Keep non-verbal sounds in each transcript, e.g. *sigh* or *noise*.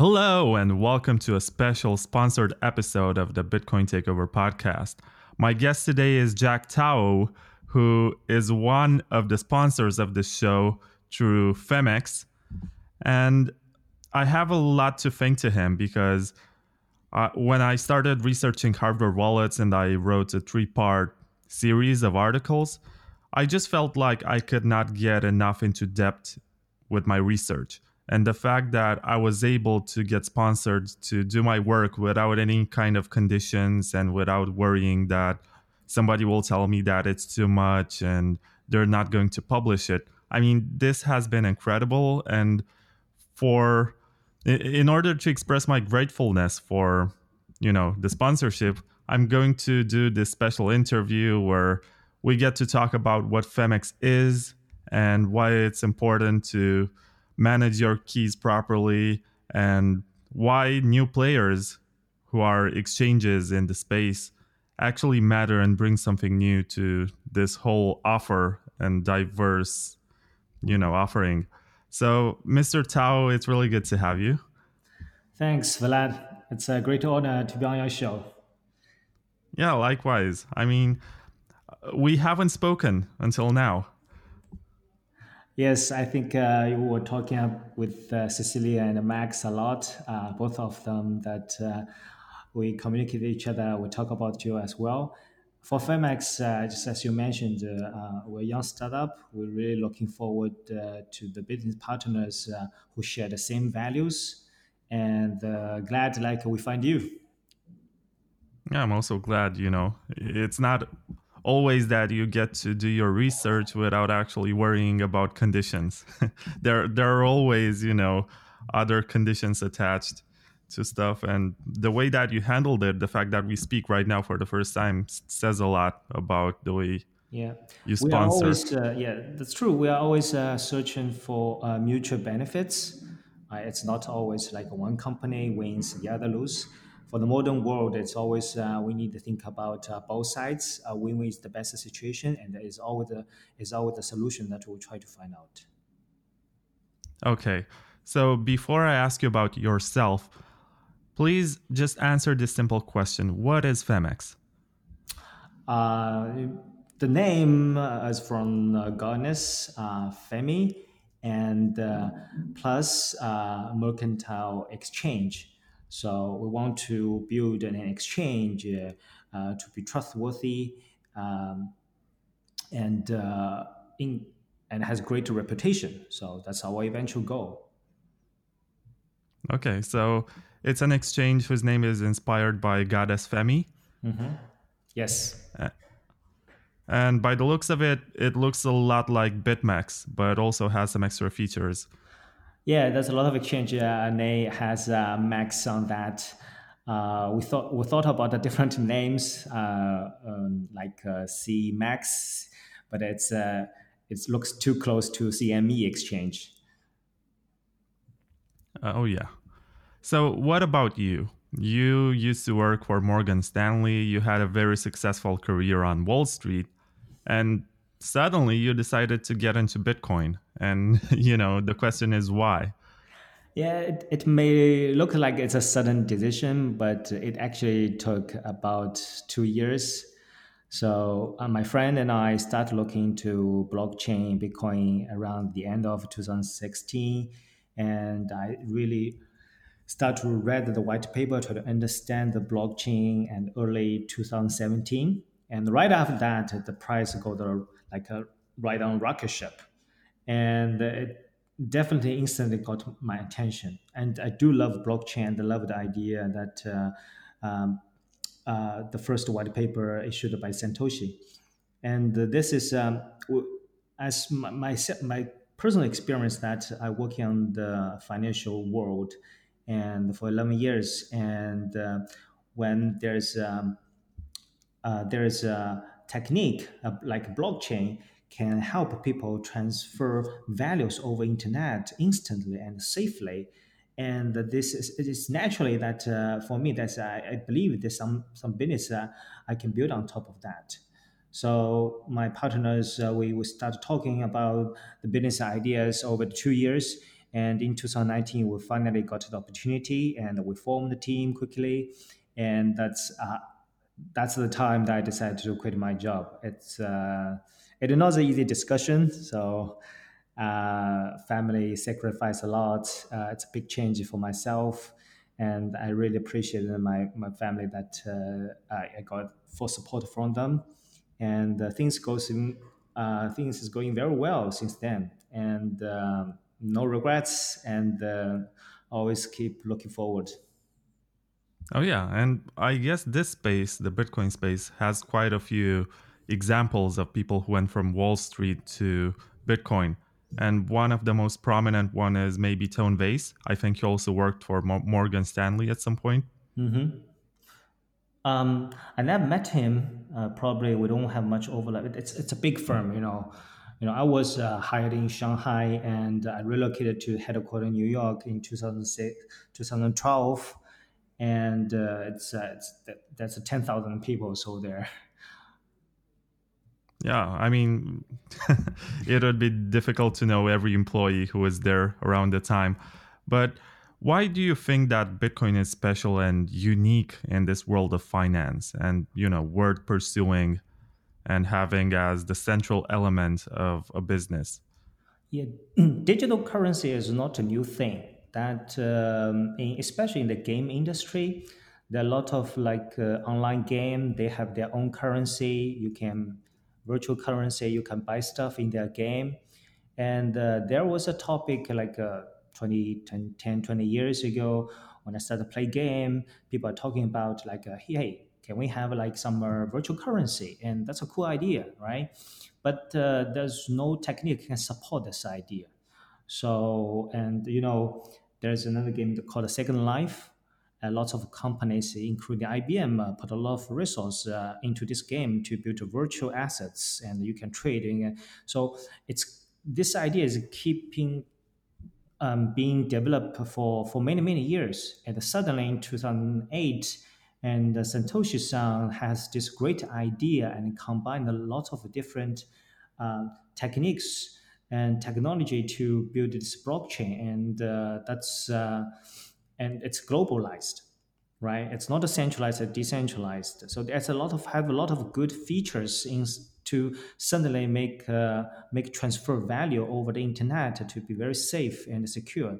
Hello, and welcome to a special sponsored episode of the Bitcoin Takeover podcast. My guest today is Jack Tao, who is one of the sponsors of the show through Phemex. And I have a lot to thank to him because uh, when I started researching hardware wallets and I wrote a three part series of articles, I just felt like I could not get enough into depth with my research. And the fact that I was able to get sponsored to do my work without any kind of conditions and without worrying that somebody will tell me that it's too much and they're not going to publish it. I mean, this has been incredible. And for in order to express my gratefulness for you know the sponsorship i'm going to do this special interview where we get to talk about what Phemex is and why it's important to manage your keys properly and why new players who are exchanges in the space actually matter and bring something new to this whole offer and diverse you know offering. So mr tao it's really good to have you. Thanks vlad. It's a great honor to be on your show. Yeah likewise. I mean we haven't spoken until now Yes, I think uh, you were talking with uh, Cecilia and Max a lot, uh, both of them that uh, we communicate with each other. We talk about you as well. For Phemex, uh, just as you mentioned, uh, we're a young startup. We're really looking forward to the business partners who share the same values, and glad like we find you. Yeah, I'm also glad. You know, it's not always that you get to do your research without actually worrying about conditions. *laughs* there there are always, you know, other conditions attached to stuff and the way that you handled it, the fact that we speak right now for the first time says a lot about the way yeah. you sponsor. We are always, uh, yeah, that's true. We are always uh, searching for uh, mutual benefits. Uh, it's not always like one company wins, the other lose for the modern world, it's always uh, we need to think about uh, both sides. Uh, win-win is the best situation, and is always the is always the solution that we try to find out. Okay, so before I ask you about yourself, please just answer this simple question: What is Phemex? Uh, the name uh, is from uh, goddess uh, Pheme, and uh, plus uh, mercantile exchange. So we want to build an exchange uh, to be trustworthy um, and uh, in and has great reputation. So that's our eventual goal. Okay, so it's an exchange whose name is inspired by goddess Pheme. Mm-hmm. Yes. And by the looks of it, it looks a lot like BitMEX, but also has some extra features. Yeah, there's a lot of exchange, uh, it has uh, Max on that. Uh, we thought we thought about the different *laughs* names uh, um, like uh, C Max, but it's uh, it looks too close to CME exchange. oh yeah. So what about you? You used to work for Morgan Stanley. You had a very successful career on Wall Street, and suddenly you decided to get into Bitcoin. And, *laughs* you know, the question is why? Yeah, it, it may look like it's a sudden decision, but it actually took about two years. So uh, my friend and I started looking to blockchain, Bitcoin around the end of 2016. And I really start to read the white paper to understand the blockchain and early 2017. And right after that, the price got like a ride on rocket ship, and it definitely instantly got my attention. And I do love blockchain. I love the idea that uh, um, uh, the first white paper issued by Satoshi, and this is um, as my, my, my personal experience that I work in the financial world and for 11 years and uh, when there's um, uh, there's a technique uh, like blockchain can help people transfer values over internet instantly and safely and this is it is naturally that uh, for me that's I, I, believe there's some some business uh, I can build on top of that. So my partners uh, we we start talking about the business ideas over two years, And in 2019, we finally got the opportunity and we formed the team quickly. And that's uh, that's the time that I decided to quit my job. It's uh, it is not an easy discussion. So uh, family sacrifice a lot. Uh, it's a big change for myself, and I really appreciate my my family that uh, I, I, got full support from them, and uh, things goes in, uh, things is going very well since then, and um, no regrets, and uh, always keep looking forward. Oh yeah, and I guess this space, the Bitcoin space, has quite a few examples of people who went from Wall Street to Bitcoin. And one of the most prominent one is maybe Tone Vays. I think he also worked for Morgan Stanley at some point. Mm-hmm. Um, I never met him. Uh, probably we don't have much overlap. It's it's a big firm, you know. You know, I was uh, hired in Shanghai and I relocated to headquarters in New York in 2006, 2012 and uh, it's, uh, it's that's a 10,000 people so there. *laughs* Yeah, I mean, *laughs* it would be difficult to know every employee who was there around the time. But why do you think that Bitcoin is special and unique in this world of finance and, you know, word pursuing and having as the central element of a business? Yeah, *clears throat* digital currency is not a new thing that um, in, especially in the game industry there are a lot of like uh, online game they have their own currency. You can virtual currency you can buy stuff in their game. And uh, there was a topic like uh, 20 10, 10 20 years ago when i started to play game people are talking about like uh, hey can we have like some uh, virtual currency? And that's a cool idea right? But uh, there's no technique can support this idea so, and you know, there's another game called Second Life. A lot of companies, including IBM, uh, put a lot of resource uh, into this game to build virtual assets, and you can trade. In So it's this idea is keeping um, being developed for for many many years, and suddenly in 2008, and uh, Satoshi-san has this great idea and combined a lot of different uh, techniques and technology to build this blockchain, and uh, that's uh, and it's globalized, right? It's not centralized, it's decentralized. So there's a lot of have a lot of good features in to suddenly make uh, make transfer value over the internet to be very safe and secure.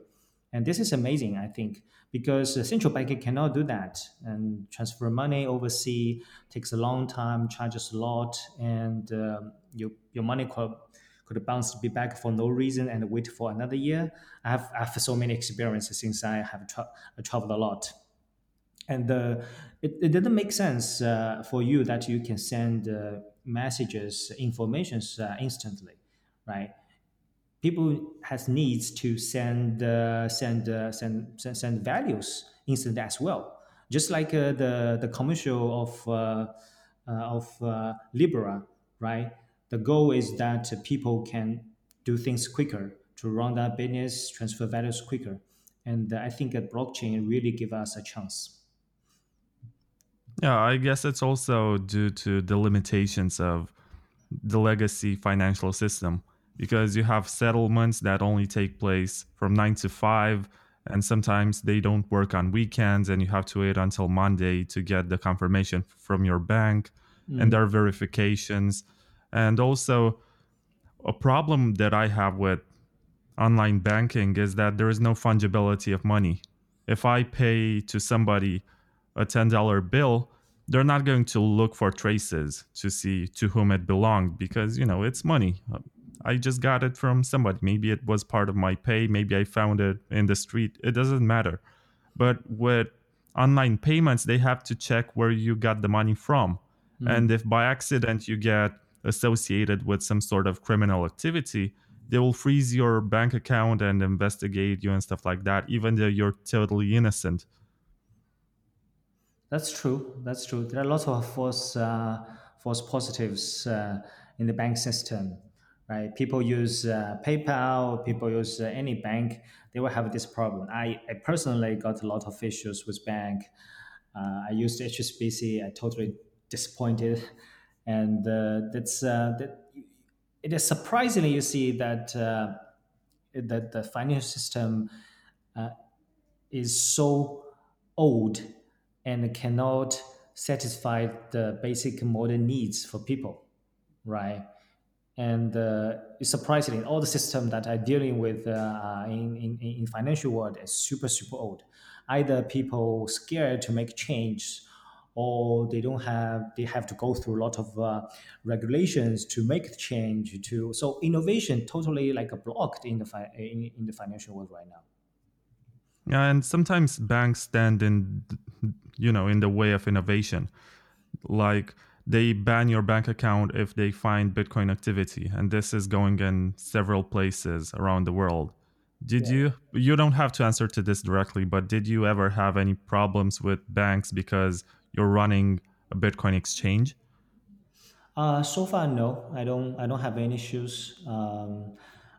And this is amazing, I think, because central bank cannot do that. And transfer money overseas takes a long time, charges a lot, and um, your your money could bounce be back for no reason and wait for another year. I have, I have so many experiences since I have tra- traveled a lot. And uh, it, it didn't make sense uh, for you that you can send uh, messages, informations uh, instantly, right? People has needs to send uh, send, uh, send send send values instantly as well. Just like the the commercial of of Libra, right? The goal is that people can do things quicker to run that business, transfer values quicker. And I think that blockchain really give us a chance. Yeah, I guess it's also due to the limitations of the legacy financial system because you have settlements that only take place from 9 to 5 and sometimes they don't work on weekends and you have to wait until Monday to get the confirmation from your bank mm. and their verifications and also, a problem that I have with online banking is that there is no fungibility of money. If I pay to somebody a $10 bill, they're not going to look for traces to see to whom it belonged because, you know, it's money. I just got it from somebody. Maybe it was part of my pay. Maybe I found it in the street. It doesn't matter. But with online payments, they have to check where you got the money from. Mm-hmm. And if by accident you get associated with some sort of criminal activity, they will freeze your bank account and investigate you and stuff like that, even though you're totally innocent. That's true. That's true. There are lots of false, uh, false positives uh, in the bank system, right? People use uh, PayPal, people use uh, any bank, they will have this problem. I, I personally got a lot of issues with bank. Uh, I used HSBC. I totally disappointed *laughs* and uh, that's uh, that it is surprisingly you see that uh, that the financial system is so old and cannot satisfy the basic modern needs for people, right? And uh, it's surprising, all the system that are dealing with uh, in, in, in financial world is super, super old. Either people scared to make change or they don't have they have to go through a lot of uh, regulations to make the change to so innovation totally like blocked in the fi- in, in the financial world right now. Yeah and sometimes banks stand in you know in the way of innovation. Like they ban your bank account if they find bitcoin activity and this is going in several places around the world. Did yeah. you you don't have to answer to this directly but did you ever have any problems with banks because you're running a Bitcoin exchange? Uh, so far, no. I don't. I don't have any issues. Um,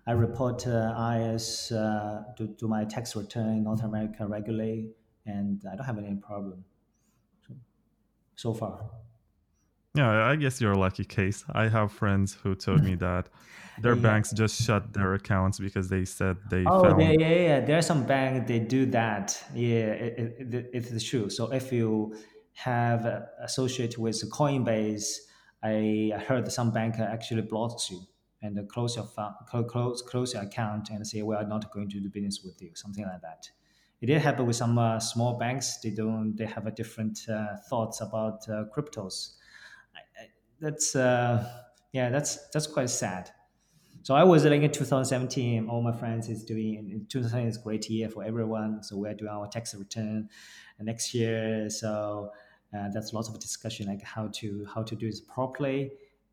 I report uh, IS uh, to, to my tax return in North America regularly, and I don't have any problem. So, so far. Yeah, I guess you're a lucky case. I have friends who told me *laughs* that their yeah. banks just shut their accounts because they said they. Oh, found... yeah, yeah, yeah. There are some banks they do that. Yeah, it, it, it's true. So if you have associated with Coinbase, I heard some bank actually blocks you and close your close close your account and say we are not going to do business with you, something like that. It did happen with some uh, small banks. They don't. They have a different uh, thoughts about uh, cryptos. I, I, that's uh, yeah. That's that's quite sad. So I was like in 2017. All my friends is doing. 2017 is great year for everyone. So we're doing our tax return next year. So uh, that's lots of discussion like how to how to do this properly.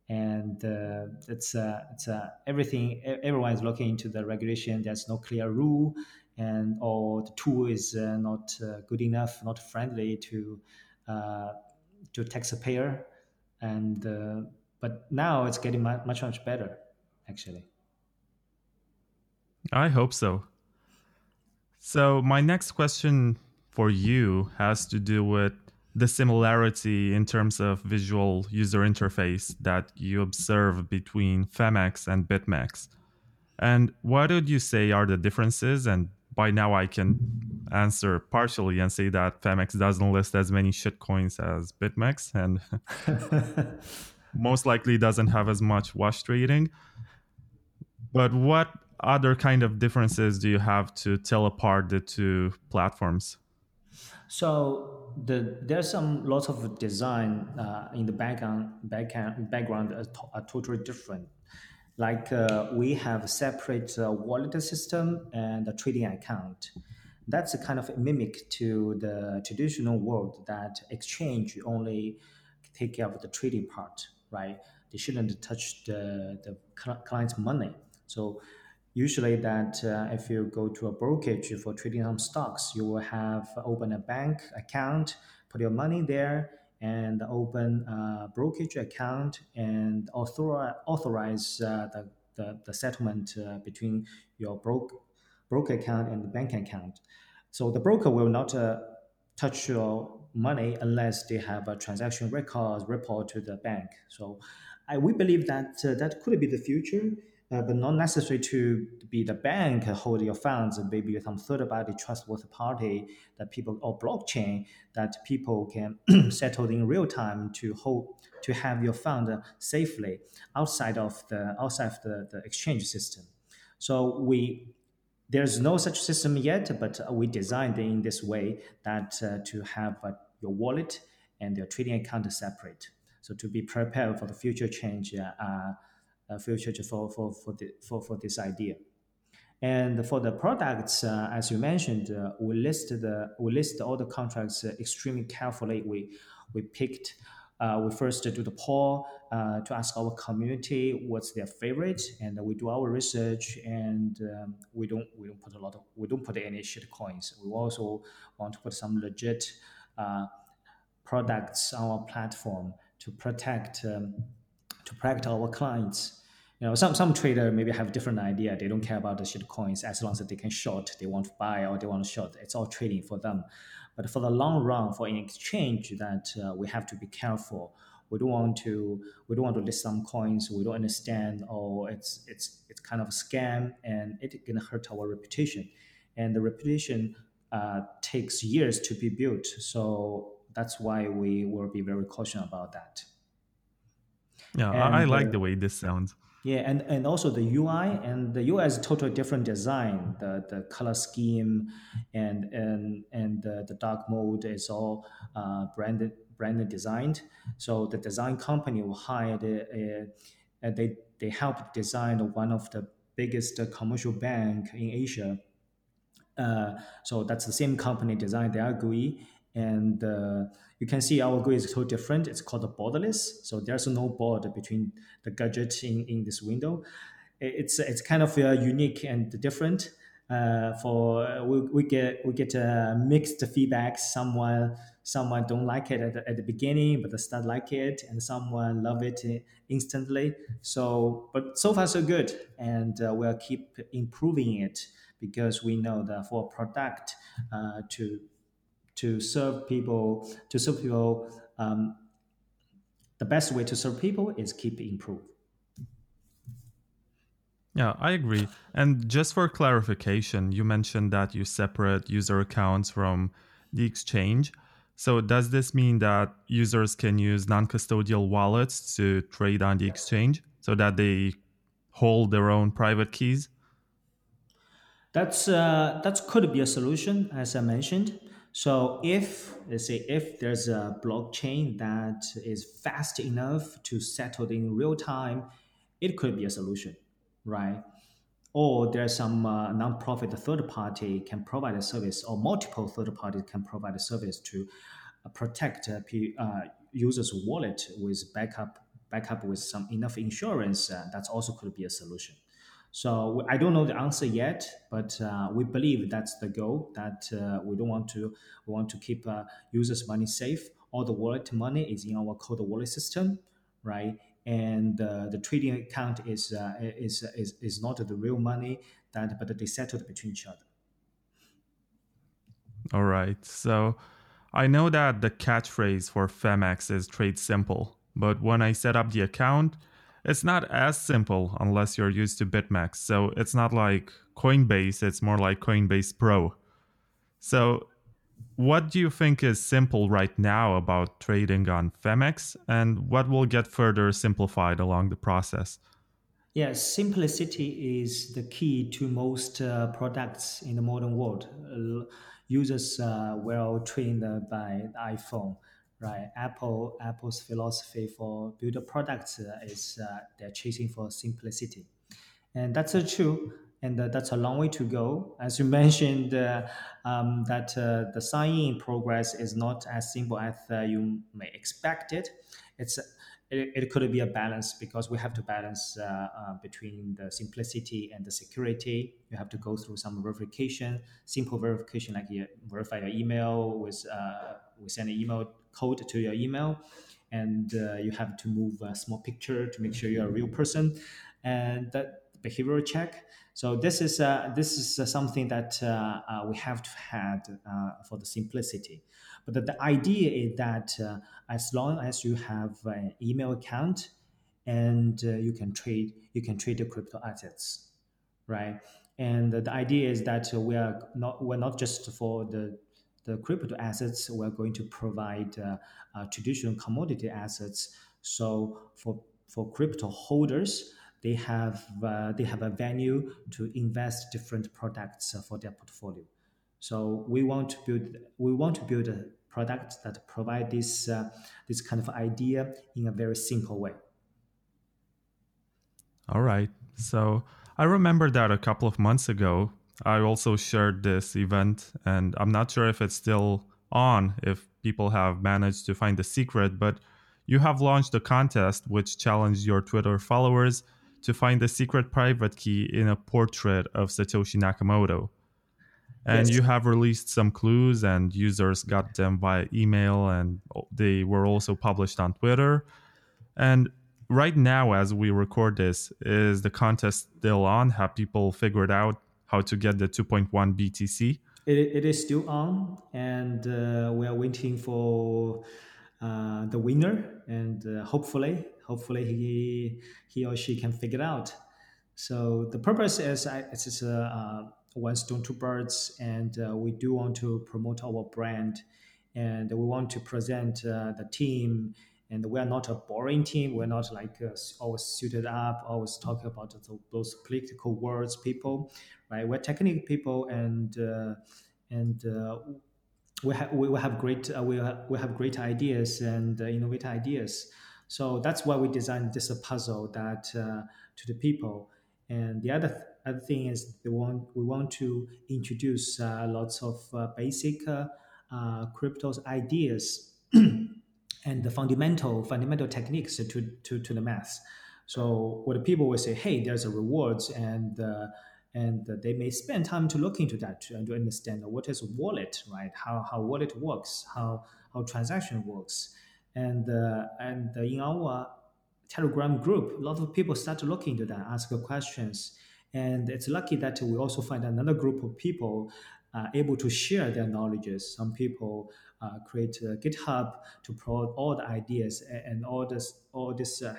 And uh, it's uh, it's uh, everything everyone is looking into the regulation. There's no clear rule and or the tool is uh, not uh, good enough not friendly to uh, to taxpayer. And but now it's getting much much better actually. I hope so. So my next question for you has to do with the similarity in terms of visual user interface that you observe between Phemex and BitMEX. And what would you say are the differences? And by now I can answer partially and say that Phemex doesn't list as many shitcoins as BitMEX and *laughs* most likely doesn't have as much wash trading. But what other kind of differences do you have to tell apart the two platforms? So the there's some lots of design uh, in the background background background are, to, are totally different. Like uh, we have a separate uh, wallet system and a trading account. That's a kind of mimic to the traditional world that exchange only take care of the trading part, right? They shouldn't touch the, the client's money. So usually that uh, if you go to a brokerage for trading some stocks, you will have open a bank account, put your money there, and open a brokerage account and author- authorize uh, the, the, the, settlement uh, between your broke, broker account and the bank account. So the broker will not uh, touch your money unless they have a transaction records report to the bank. So I, we believe that uh, that could be the future uh, but not necessary to be the bank hold your funds, maybe some third party trustworthy party that people or blockchain that people can *clears throat* settle in real time to hold to have your fund safely outside of the outside of the, the exchange system. So we there's no such system yet, but we designed in this way that uh, to have uh, your wallet and your trading account separate. So to be prepared for the future change. Uh, uh, future for for for, the, for for this idea. And for the products, uh, as you mentioned, uh, we list the we list all the contracts uh, extremely carefully. We we picked. Uh, we first do the poll uh, to ask our community what's their favorite, and we do our research. And um, we don't we don't put a lot of we don't put any shit coins. We also want to put some legit products on our platform to protect um, to protect our clients you know, some some trader maybe have a different idea. They don't care about the shit coins as long as they can short. They want to buy or they want to short. It's all trading for them. But for the long run, for an exchange, that uh, we have to be careful. We don't want to we don't want to list some coins we don't understand or it's it's it's kind of a scam and it's gonna hurt our reputation. And the reputation uh, takes years to be built. So that's why we will be very cautious about that. Yeah, and, I like uh, the way this sounds. Yeah, and, and also the UI and the UI is totally different design. The the color scheme and and and the, the dark mode is all uh, branded branded designed. So the design company will hire the, uh, they they help design one of the biggest commercial bank in Asia. Uh, so that's the same company designed their GUI and uh, you can see our GUI is so different. It's called the borderless. So there's no border between the gadget in, in this window. It's it's kind of uh, unique and different. Uh, for we, we get we get uh, mixed feedback. Someone someone don't like it at the, at the beginning, but they start like it, and someone love it instantly. So, but so far so good, and uh, we'll keep improving it because we know that for a product uh, to to serve people to serve people um, the best way to serve people is keep improve. Yeah i agree. And just for clarification you mentioned that you separate user accounts from the exchange. So does this mean that users can use non-custodial wallets to trade on the exchange so that they hold their own private keys? That's uh, that could be a solution as i mentioned so if let's say if there's a blockchain that is fast enough to settle in real time, it could be a solution, right? Or there's some uh, nonprofit third party can provide a service, or multiple third parties can provide a service to uh, protect uh, uh, users' wallet with backup backup with some enough insurance. Uh, that's also could be a solution. So I don't know the answer yet, but uh, we believe that's the goal. That uh, we don't want to we want to keep uh, users' money safe. All the wallet money is in our cold wallet system, right? And uh, the trading account is, uh, is is is not the real money that, but they settled between each other. All right. So I know that the catchphrase for Phemex is trade simple, but when I set up the account it's not as simple unless you're used to BitMEX. So it's not like Coinbase, it's more like Coinbase Pro. So, what do you think is simple right now about trading on Phemex and what will get further simplified along the process? Yes, simplicity is the key to most uh, products in the modern world. Uh, users uh, well trained by the iPhone right? Apple Apple's philosophy for build products uh, is uh, they're chasing for simplicity, and that's uh, true. And uh, that's a long way to go. As you *laughs* mentioned, uh, um, that uh, the sign-in progress is not as simple as you may expect it. It's it, it could be a balance because we have to balance between the simplicity and the security. You have to go through some verification, simple verification like you verify your email with we send an email code to your email, and uh, you have to move a small picture to make sure you're a real person, and that behavioral check. So this is uh, this is uh, something that uh, uh, we have to had uh, for the simplicity. But the, the idea is that as long as you have an email account and you can trade you can trade the crypto assets, right? And the idea is that we are not we're not just for the the crypto assets, we're going to provide uh, uh, traditional commodity assets. So for for crypto holders, they have uh, they have a venue to invest different products for their portfolio. So we want to build we want to build a product that provide this uh, this kind of idea in a very simple way. All right. So I remember that a couple of months ago I also shared this event, and I'm not sure if it's still on, if people have managed to find the secret, but you have launched a contest which challenged your Twitter followers to find the secret private key in a portrait of Satoshi Nakamoto. And yes. you have released some clues, and users got them via email, and they were also published on Twitter. And right now, as we record this, is the contest still on? Have people figured out how to get the 2.1 BTC? It, it is still on, and uh, we are waiting for uh, the winner, and uh, hopefully, hopefully he he or she can figure it out. So the purpose is it's just a uh, one stone two birds, and uh, we do want to promote our brand, and we want to present uh, the team. And we are not a boring team. We're not like uh, always suited up, always talking about those political words, people, right? We're technical people, and and we have we have great uh, we have, we have great ideas and uh, innovative ideas. So that's why we designed this puzzle that uh, to the people. And the other th- other thing is we want we want to introduce uh, lots of uh, basic uh, cryptos ideas *clears throat* and the fundamental fundamental techniques to to to the math. So what people will say, hey, there's a rewards and and they may spend time to look into that to, to understand what is wallet, right? How how wallet works, how how transaction works, and uh, and in our Telegram group, a lot of people start looking to look into that, ask questions, and it's lucky that we also find another group of people uh, able to share their knowledges. Some people uh, create GitHub to promote all the ideas and, all this all this uh,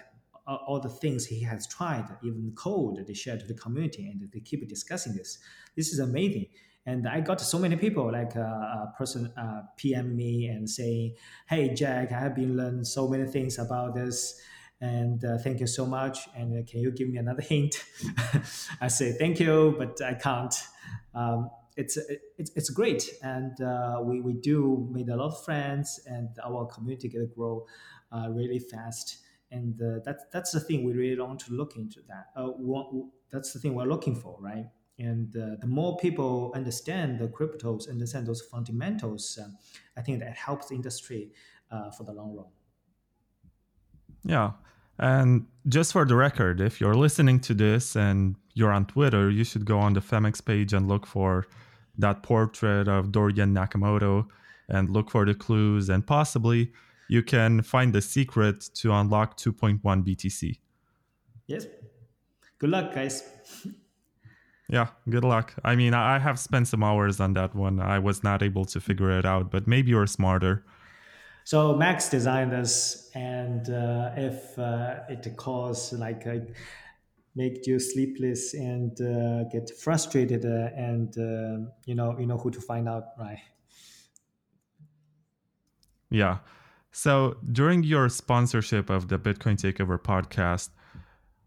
all the things he has tried, even code they share to the community, and they keep discussing this. This is amazing. And I got so many people, like uh, a person uh, PM me and saying, "Hey Jack, I have been learning so many things about this, and uh, thank you so much. And uh, can you give me another hint?" *laughs* I say, "Thank you, but I can't." Um, it's, it's it's great, and uh, we we do made a lot of friends, and our community get grow uh, really fast. And uh, that's that's the thing we really want to look into that. Uh, that's the thing we're looking for right? And uh, the more people understand the cryptos understand those fundamentals uh, i think that helps the industry uh, for the long run. Yeah. And just for the record if you're listening to this and you're on twitter you should go on the Phemex page and look for that portrait of dorian nakamoto and look for the clues and possibly you can find the secret to unlock 2.1 BTC. Yes. Good luck, guys. yeah, good luck. I mean, I have spent some hours on that one. I was not able to figure it out, but maybe you're smarter. So Max designed this, and uh, if uh, it cause like uh, make you sleepless and uh, get frustrated, uh, and uh, you know you know who to find out, right? Yeah. So, during your sponsorship of the Bitcoin Takeover podcast,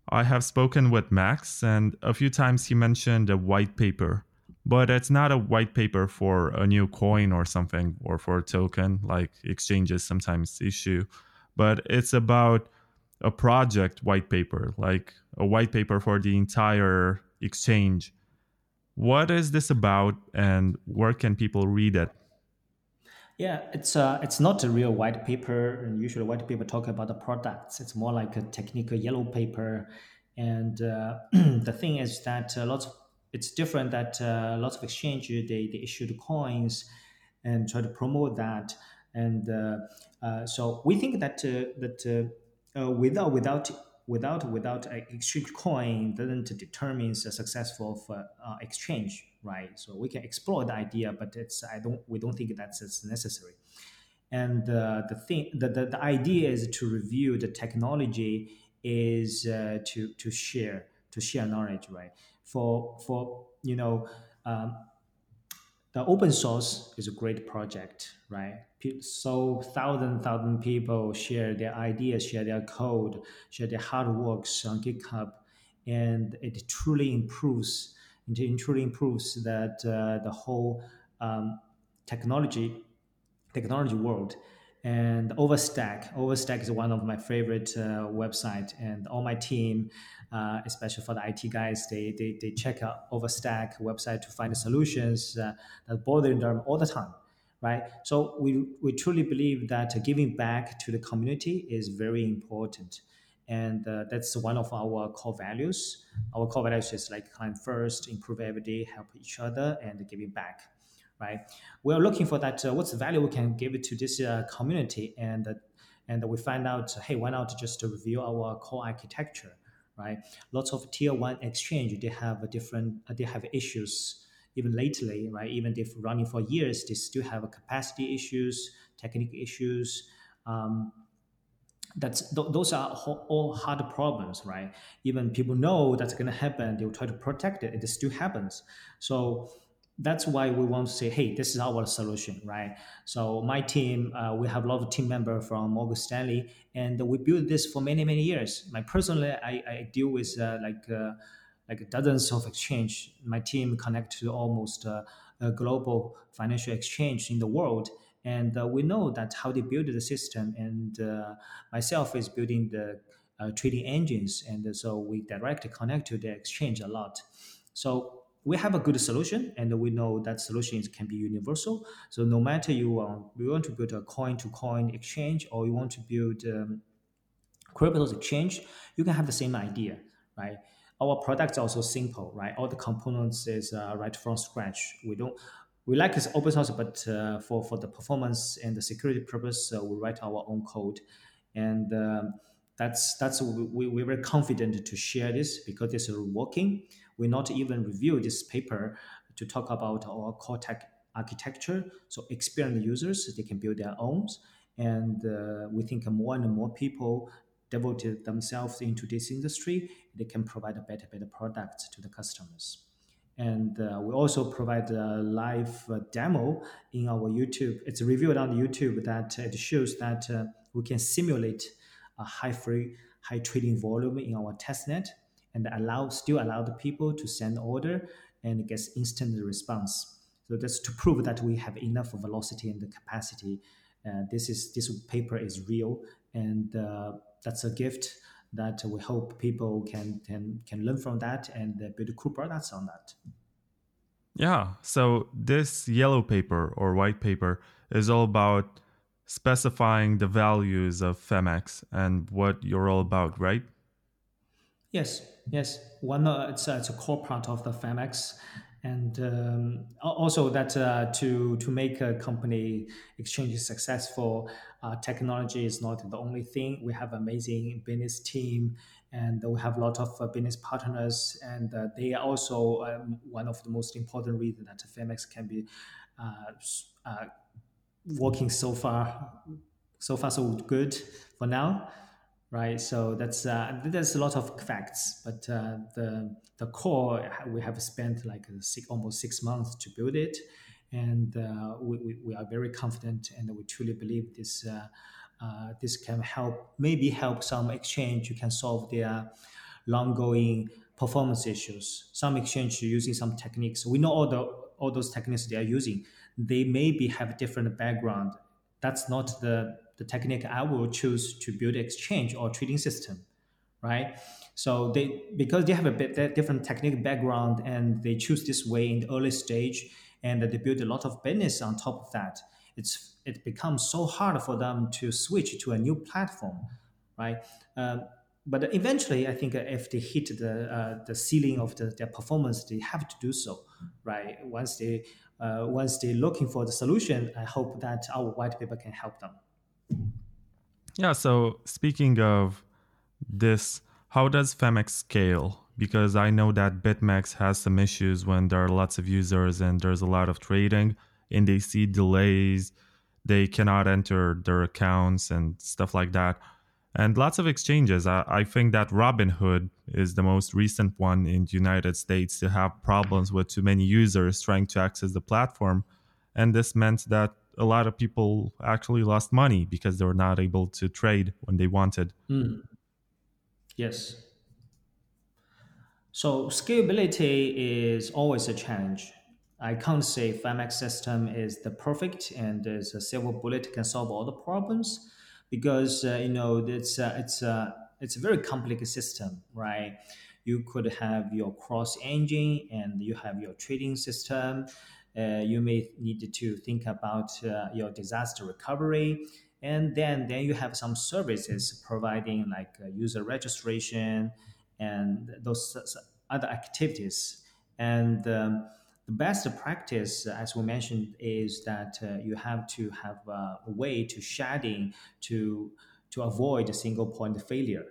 I have spoken with Max, and a few times he mentioned a white paper, but it's not a white paper for a new coin or something, or for a token like exchanges sometimes issue, but it's about a project white paper, like a white paper for the entire exchange. What is this about, and where can people read it? Yeah, it's uh, it's not a real white paper. And usually, white paper talk about the products. It's more like a technical yellow paper. And uh, *clears throat* the thing is that uh, lots of, it's different that uh, lots of exchange they, they issue the coins and try to promote that. And uh, uh, so we think that that without without without without exchange coin doesn't determine the successful of, exchange right? So we can explore the idea, but it's I don't we don't think that's necessary. And uh, the thing the, the, the idea is to review the technology is uh, to to share to share knowledge, right? For for you know. Um, the open source is a great project, right? So thousand thousand people share their ideas, share their code, share their hard works on GitHub, and it truly improves it truly improves that uh, the whole um, technology technology world. And Overstack, Overstack is one of my favorite uh, website, and all my team, uh, especially for the IT guys, they, they, they check out Overstack website to find solutions uh, that bother them all the time, right? So we, we truly believe that giving back to the community is very important and uh, that's one of our core values. Our core values is like client first, improve every day, help each other, and giving back. Right? We are looking for that. Uh, what's the value we can give to this uh, community, and and we find out, hey, why not just review our core architecture? Right? Lots of tier one exchange they have a different they have issues even lately, right? Even if running for years, they still have capacity issues, technical issues, Um, that's th- those are all hard problems, right? Even people know that's going to happen, they will try to protect it. It still happens. So that's why we want to say, hey, this is our solution, right? So my team, uh, we have a lot of team member from Morgan Stanley, and we built this for many many years. My personally, I, I deal with uh, like uh, like dozens of exchange. My team connect to almost uh, a global financial exchange in the world, and uh, we know that how they build the system. And uh, myself is building the trading engines, and so we directly connect to the exchange a lot. So we have a good solution and we know that solutions can be universal. So no matter you want you want to build a coin to coin exchange or you want to build um, cryptos exchange you can have the same idea right? Our product is also simple right? All the components is uh, right from scratch. We don't we like it's open source but uh, for for the performance and the security purpose uh, we write our own code. And um, that's that's we, we're very confident to share this because it's working we not even review this paper to talk about our core tech architecture. So experienced users, they can build their own. And uh, we think more and more people devoted themselves into this industry, they can provide a better, better product to the customers. And uh, we also provide a live uh, demo in our YouTube. It's reviewed on YouTube that it shows that uh, we can simulate a high free, high trading volume in our testnet and allow still allow the people to send order and gets instant response. So that's to prove that we have enough velocity and the capacity. Uh, this is this paper is real, and uh, that's a gift that we hope people can can can learn from that and build cool products on that. Yeah. So this yellow paper or white paper is all about specifying the values of Phemex and what you're all about, right? Yes, yes. One, uh, it's, uh, it's a core part of the Phemex, and um, also that uh, to to make a company exchange successful, uh, technology is not the only thing. We have amazing business team, and we have a lot of uh, business partners, and uh, they are also um, one of the most important reasons that Phemex can be working so far, so far so good for now right? So that's uh, there's a lot of facts, but uh, the the core we have spent like six, almost six months to build it, and uh, we, we, are very confident, and we truly believe this uh, uh, this can help maybe help some exchange you can solve their long going performance issues. Some exchange using some techniques. We know all the all those techniques they are using. They maybe have different background. That's not the the technique I will choose to build exchange or trading system, right? So they because they have a bit different technical background and they choose this way in the early stage and they build a lot of business on top of that. It's it becomes so hard for them to switch to a new platform, right? Um, but eventually, I think if they hit the uh, the ceiling of the, their performance, they have to do so, right? Once they uh, once they're looking for the solution, I hope that our white paper can help them. Yeah. So speaking of this, how does Phemex scale? Because I know that BitMEX has some issues when there are lots of users and there's a lot of trading and they see delays. They cannot enter their accounts and stuff like that. And lots of exchanges. I, I think that Robinhood is the most recent one in the United States to have problems with too many users trying to access the platform. And this meant that a lot of people actually lost money because they were not able to trade when they wanted. Mm. Yes. So scalability is always a challenge. I can't say Phemex system is the perfect and there's a silver bullet can solve all the problems because uh, you know it's uh, it's uh, it's a very complex system, right? You could have your cross engine and you have your trading system you may need to think about uh, your disaster recovery. And then then you have some services providing like uh, user registration and those other activities. And um, the best practice as we mentioned is that uh, you have to have a way to sharding to to avoid a single point failure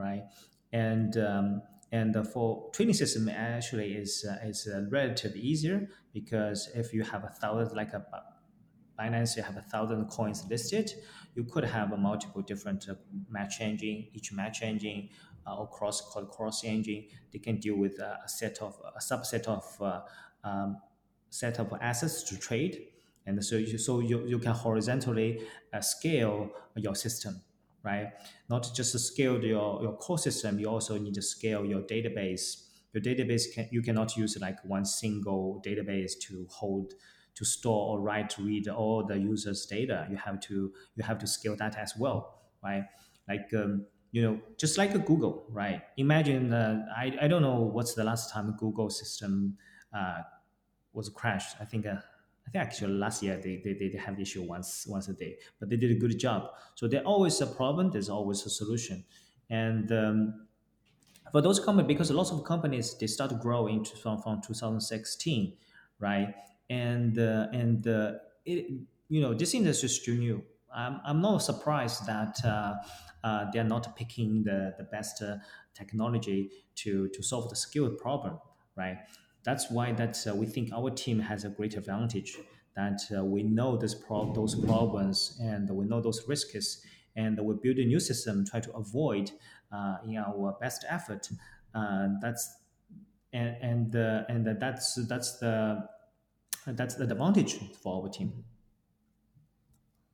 right? And um, and for trading system actually is uh, is uh, relatively easier because if you have a thousand like a Binance, you have a thousand coins listed. You could have a multiple different uh, match engine. Each match engine uh, or cross called cross engine, they can deal with a set of a subset of uh, um, set of assets to trade. And so you, so you, you can horizontally uh, scale your system, right? Not just to scale your, your core system, you also need to scale your database. Your database can you cannot use like one single database to hold to store or write read all the users data you have to you have to scale that as well right like um, you know just like a google right imagine uh, I, I don't know what's the last time google system uh, was crashed i think uh, I think actually last year they, they, they have the issue once once a day, but they did a good job. So there's always a problem. There's always a solution, and um, for those companies, because lots of companies they start growing from from 2016, right? and uh, and uh, it, you know this industry is still new. I'm, I'm not surprised that uh, uh, they're not picking the, the best uh, technology to, to solve the skill problem, right? That's why that uh, we think our team has a great advantage that uh, we know this pro- those problems and we know those risks and we build a new system try to avoid uh, in our best effort. that's and and and that's that's the that's the advantage for our team.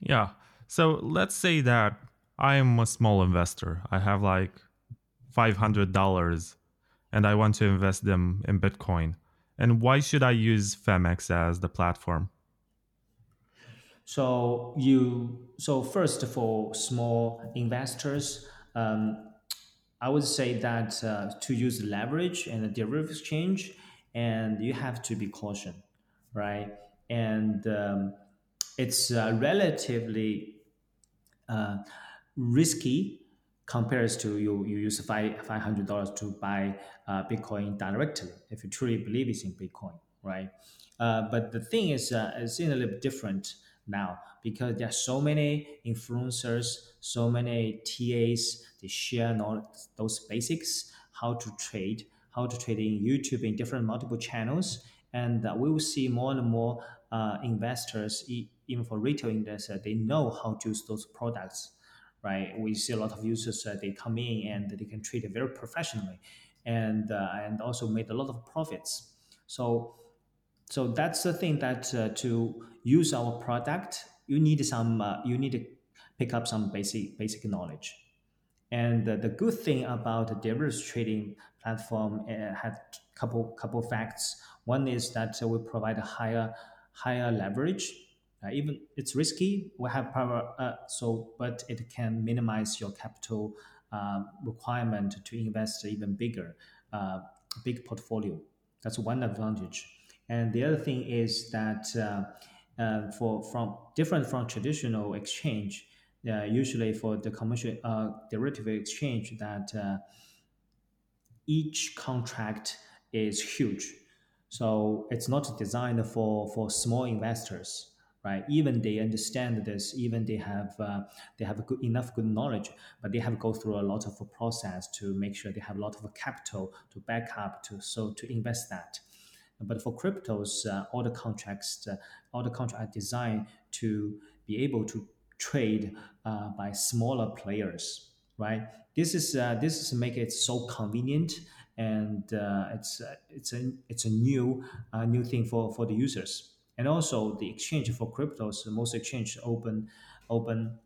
Yeah. So let's say that I am a small investor. I have like $500 and I want to invest them in Bitcoin. And why should I use Phemex as the platform? So you so first for small investors, um, I would say that uh, to use leverage and the derivative exchange, and you have to be cautious right? And um, it's uh, relatively uh, risky compared to you, you use five five hundred dollars to buy uh, Bitcoin directly if you truly believe it's in Bitcoin, right? Uh, but the thing is, uh, it's a little bit different now because there are so many influencers, so many TAs. They share all those basics, how to trade, how to trade in YouTube in different multiple channels, and uh, we will see more and more uh, investors, even for retail investors, they know how to use those products, right? We see a lot of users, uh, they come in and they can trade it very professionally and, uh, and also made a lot of profits. So, so that's the thing that uh, to use our product, you need some, uh, you need to pick up some basic, basic knowledge. And the good thing about the derivatives trading platform uh, had couple couple facts. One is that we provide a higher higher leverage. Uh, even it's risky, we have power, uh, so but it can minimize your capital uh, requirement to invest even bigger, uh, big portfolio. That's one advantage. And the other thing is that uh, uh, for from different from traditional exchange, usually for the commercial derivative exchange, that each contract is huge so it's not designed for, for small investors, right? Even they understand this, even they have uh, they have good, enough good knowledge, but they have to go through a lot of process to make sure they have a lot of capital to back up to so to invest that. But for cryptos, uh, all the contracts, uh, all the contracts are designed to be able to trade uh, by smaller players, right? This is uh, this is make it so convenient and uh, it's it's a it's a new new thing for for the users and also the exchange for cryptos most exchange open open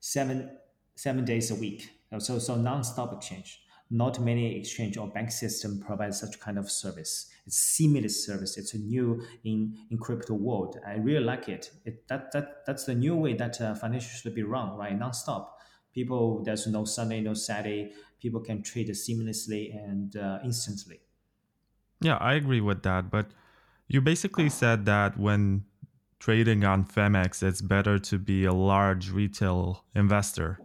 seven seven days a week. So so non-stop exchange. Not many exchange or bank system provide such kind of service. It's seamless service. It's a new in in crypto world. I really like it, it that that that's the new way that uh, financial should be run right? Non-stop. People there's no sunday no saturday. People can trade seamlessly and uh, instantly. Yeah, I agree with that. But you basically said that when trading on Phemex, it's better to be a large retail investor.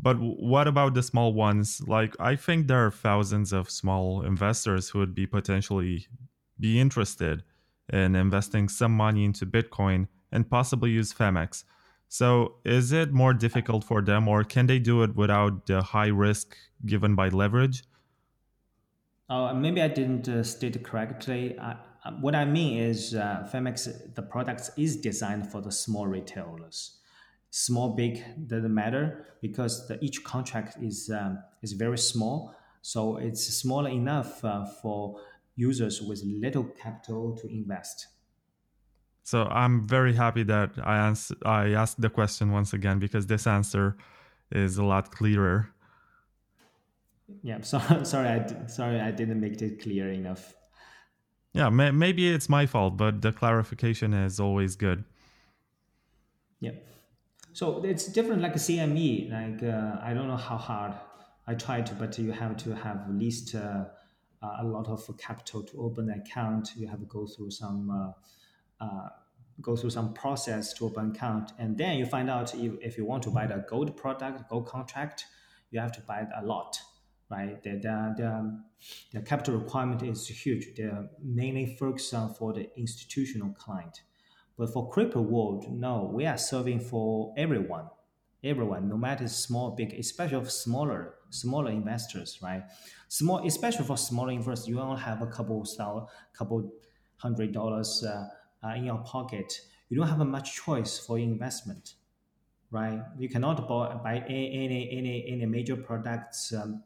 But what about the small ones? Like, I think there are thousands of small investors who would be potentially be interested in investing some money into Bitcoin and possibly use Phemex. So, is it more difficult for them, or can they do it without the high risk given by leverage? Uh, maybe I didn't uh, state correctly. I, what I mean is, uh, Phemex, the products is designed for the small retailers. Small, big doesn't matter because the, each contract is um, is very small, so it's small enough uh, for users with little capital to invest. So I'm very happy that I ans- I asked the question once again because this answer is a lot clearer. Yeah, *laughs* so, sorry, I sorry I didn't make it clear enough. Yeah, may- maybe it's my fault, but the clarification is always good. Yeah, so it's different like a CME. Like uh, I don't know how hard I tried but you have to have at least uh, a lot of capital to open an account. You have to go through some. Uh, uh, go through some process to open account and then you find out if, if you want to buy the gold product gold contract you have to buy a lot right? The, the, the, the capital requirement is huge. They're mainly focused on for the institutional client. But for crypto world no we are serving for everyone everyone no matter small big especially smaller smaller investors right? Small especially for smaller investors you only have a couple couple hundred dollars uh, uh, in your pocket, you don't have much choice for investment, right? You cannot buy, buy any any any major products um,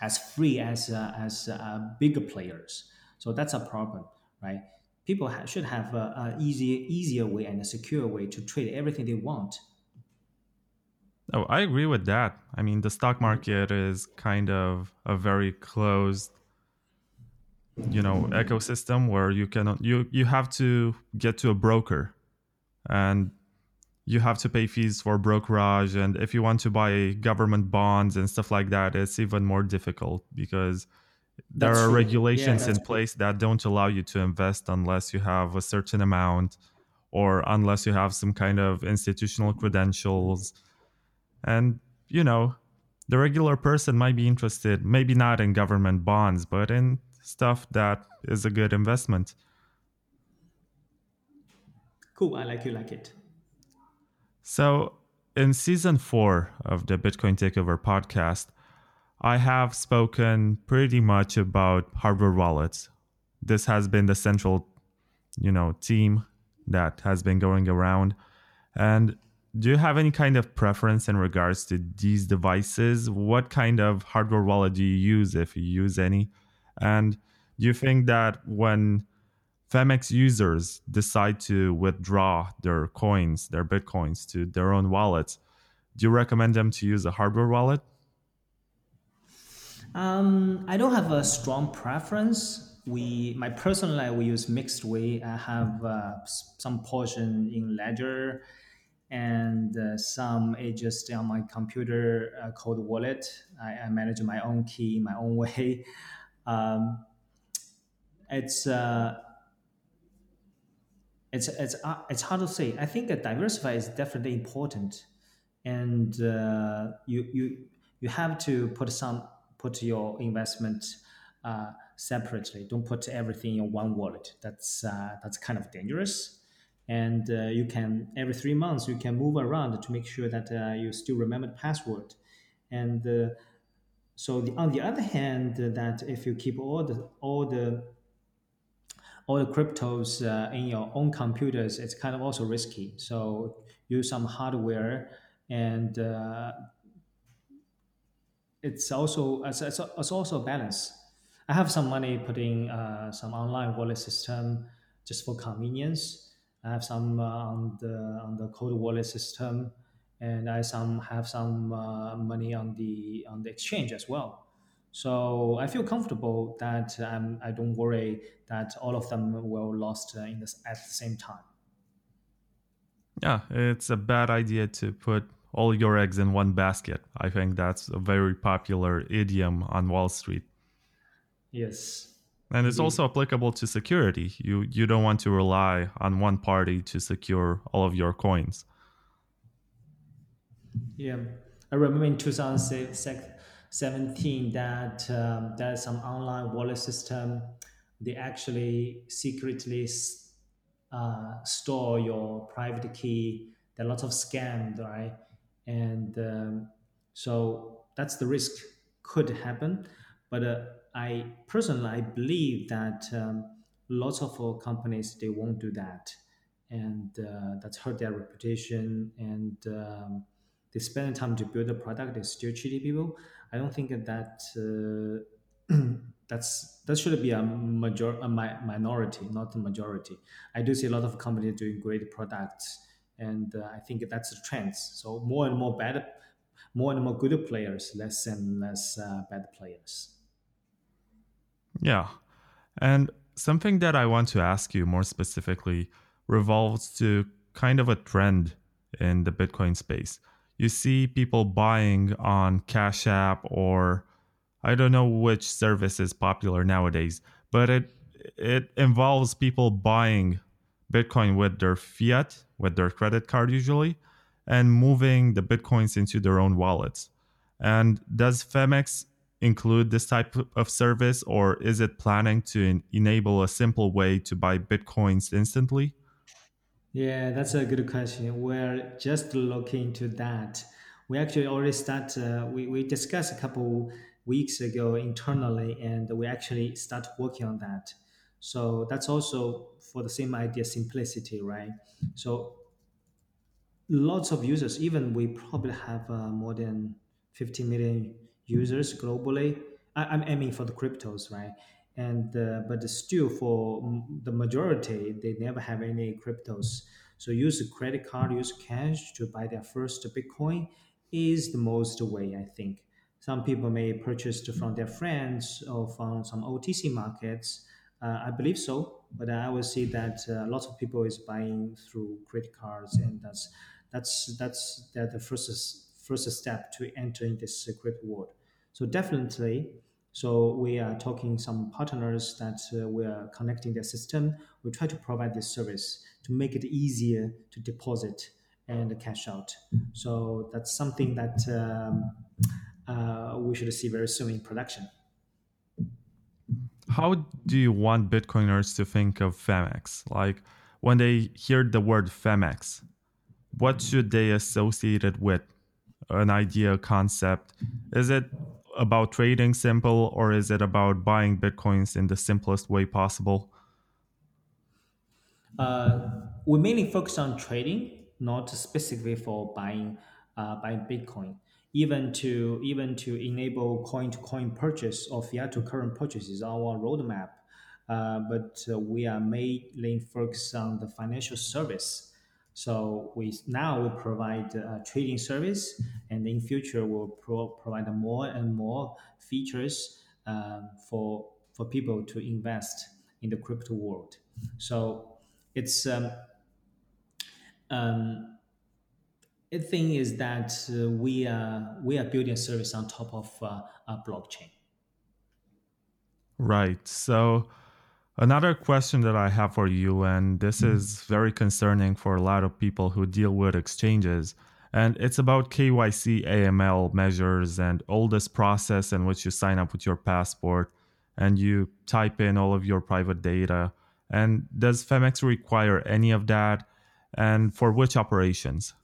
as free as uh, as uh, bigger players. So that's a problem, right? People ha- should have an easier easier way and a secure way to trade everything they want. Oh, I agree with that. I mean, the stock market is kind of a very closed you know ecosystem where you cannot you you have to get to a broker and you have to pay fees for brokerage and if you want to buy government bonds and stuff like that it's even more difficult because there that's are true. regulations yeah, in place true. that don't allow you to invest unless you have a certain amount or unless you have some kind of institutional credentials and you know the regular person might be interested maybe not in government bonds but in stuff that is a good investment. Cool. I like you like it. So, in season four of the Bitcoin Takeover podcast, I have spoken pretty much about hardware wallets. This has been the central, you know, theme that has been going around. And do you have any kind of preference in regards to these devices? What kind of hardware wallet do you use if you use any? And do you think that when Phemex users decide to withdraw their coins, their bitcoins to their own wallets, do you recommend them to use a hardware wallet? Um, I don't have a strong preference. We, my personal life, we use mixed way. I have uh, some portion in Ledger, and uh, some is just on my computer uh, called wallet. I, I manage my own key my own *laughs* way. Um, it's uh, it's it's uh, it's hard to say. I think that diversify is definitely important, and uh, you you you have to put some put your investment uh, separately. Don't put everything in one wallet. That's uh, that's kind of dangerous. And uh, you can every three months you can move around to make sure that uh, you still remember the password. And uh, so the, on the other hand, that if you keep all the all the all the cryptos uh, in your own computers, it's kind of also risky. So use some hardware and uh, it's also it's, it's, it's, also a balance. I have some money putting uh, some online wallet system just for convenience. I have some uh, on the on the cold wallet system, and I some have some uh, money on the on the exchange as well. So I feel comfortable that um, I don't worry that all of them will lost uh, in this at the same time. Yeah, it's a bad idea to put all your eggs in one basket. I think that's a very popular idiom on Wall Street. Yes. And it's also applicable to security. You you don't want to rely on one party to secure all of your coins. Yeah. I remember in 2006 17 that um, there's some online wallet system. They actually secretly uh, store your private key. There are lots of scams, right? And um, so that's the risk could happen. But uh, I personally I believe that um, lots of companies they won't do that, and uh, that's hurt their reputation. And um, they spend time to build a product, they still cheating people. I don't think that uh, *clears throat* that's that should be a major a mi- minority, not a majority. I do see a lot of companies doing great products, and uh, I think that's the trends. So more and more bad, more and more good players, less and less uh, bad players. Yeah. And something that I want to ask you more specifically revolves to kind of a trend in the Bitcoin space. You see people buying on Cash App or I don't know which service is popular nowadays, but it it involves people buying Bitcoin with their fiat, with their credit card usually, and moving the Bitcoins into their own wallets. And does Phemex include this type of service, or is it planning to enable a simple way to buy Bitcoins instantly? Yeah, that's a good question. We're just looking into that. We actually already start. Uh, we we discussed a couple weeks ago internally, and we actually start working on that. So that's also for the same idea, simplicity, right? So lots of users. Even we probably have uh, more than 50 million users globally. I, I mean, for the cryptos, right? And uh, but still, for the majority, they never have any cryptos. So use a credit card, use cash to buy their first Bitcoin is the most way, I think. Some people may purchase from their friends or from some OTC markets. Uh, I believe so, but I will see that uh, lots of people is buying through credit cards, and that's that's that's that the first first step to entering this secret world. So definitely, so we are talking some partners that uh, we are connecting their system. We try to provide this service to make it easier to deposit and cash out. So that's something that um, uh, we should see very soon in production. How do you want Bitcoiners to think of Phemex? Like when they hear the word Phemex, what should they associate it with? An idea, concept? Is it about trading simple or is it about buying Bitcoins in the simplest way possible? Uh, we mainly focus on trading, not specifically for buying uh, buying Bitcoin. Even to even to enable coin to coin purchase or fiat to current purchase is our roadmap. Uh, but we are mainly focused on the financial service. So we now we provide a trading service, and in future we'll pro- provide more and more features uh, for for people to invest in the crypto world. So it's um, um, the thing is that uh, we are we are building a service on top of uh, a blockchain. Right. So another question that I have for you, and this is very concerning for a lot of people who deal with exchanges, and it's about KYC AML measures and all this process in which you sign up with your passport and you type in all of your private data. And does Phemex require any of that? And for which operations?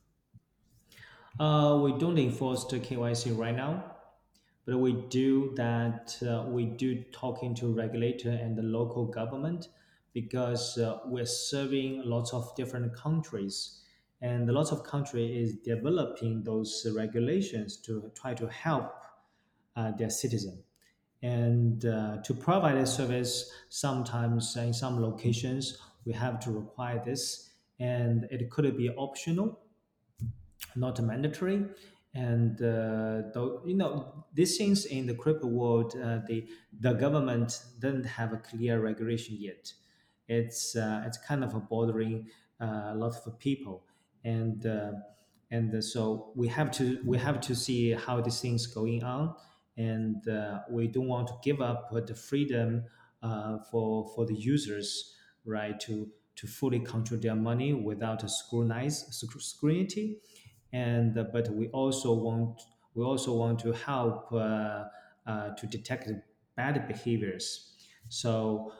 Uh, we don't enforce the KYC right now, but we do that. Uh, we do talking to regulator and the local government because uh, we're serving lots of different countries, and lots of country is developing those regulations to try to help uh, their citizen. And uh, to provide a service, sometimes in some locations we have to require this, and it could be optional not mandatory. And uh, though you know these things in the crypto world, uh, the the government doesn't have a clear regulation yet. It's uh, it's kind of bothering uh, a lot of people, and uh, and so we have to we have to see how these things going on, and uh, we don't want to give up the freedom for for the users, right? To to fully control their money without a scrutinize scrutiny and uh, but we also want we also want to help uh, uh, to detect bad behaviors. So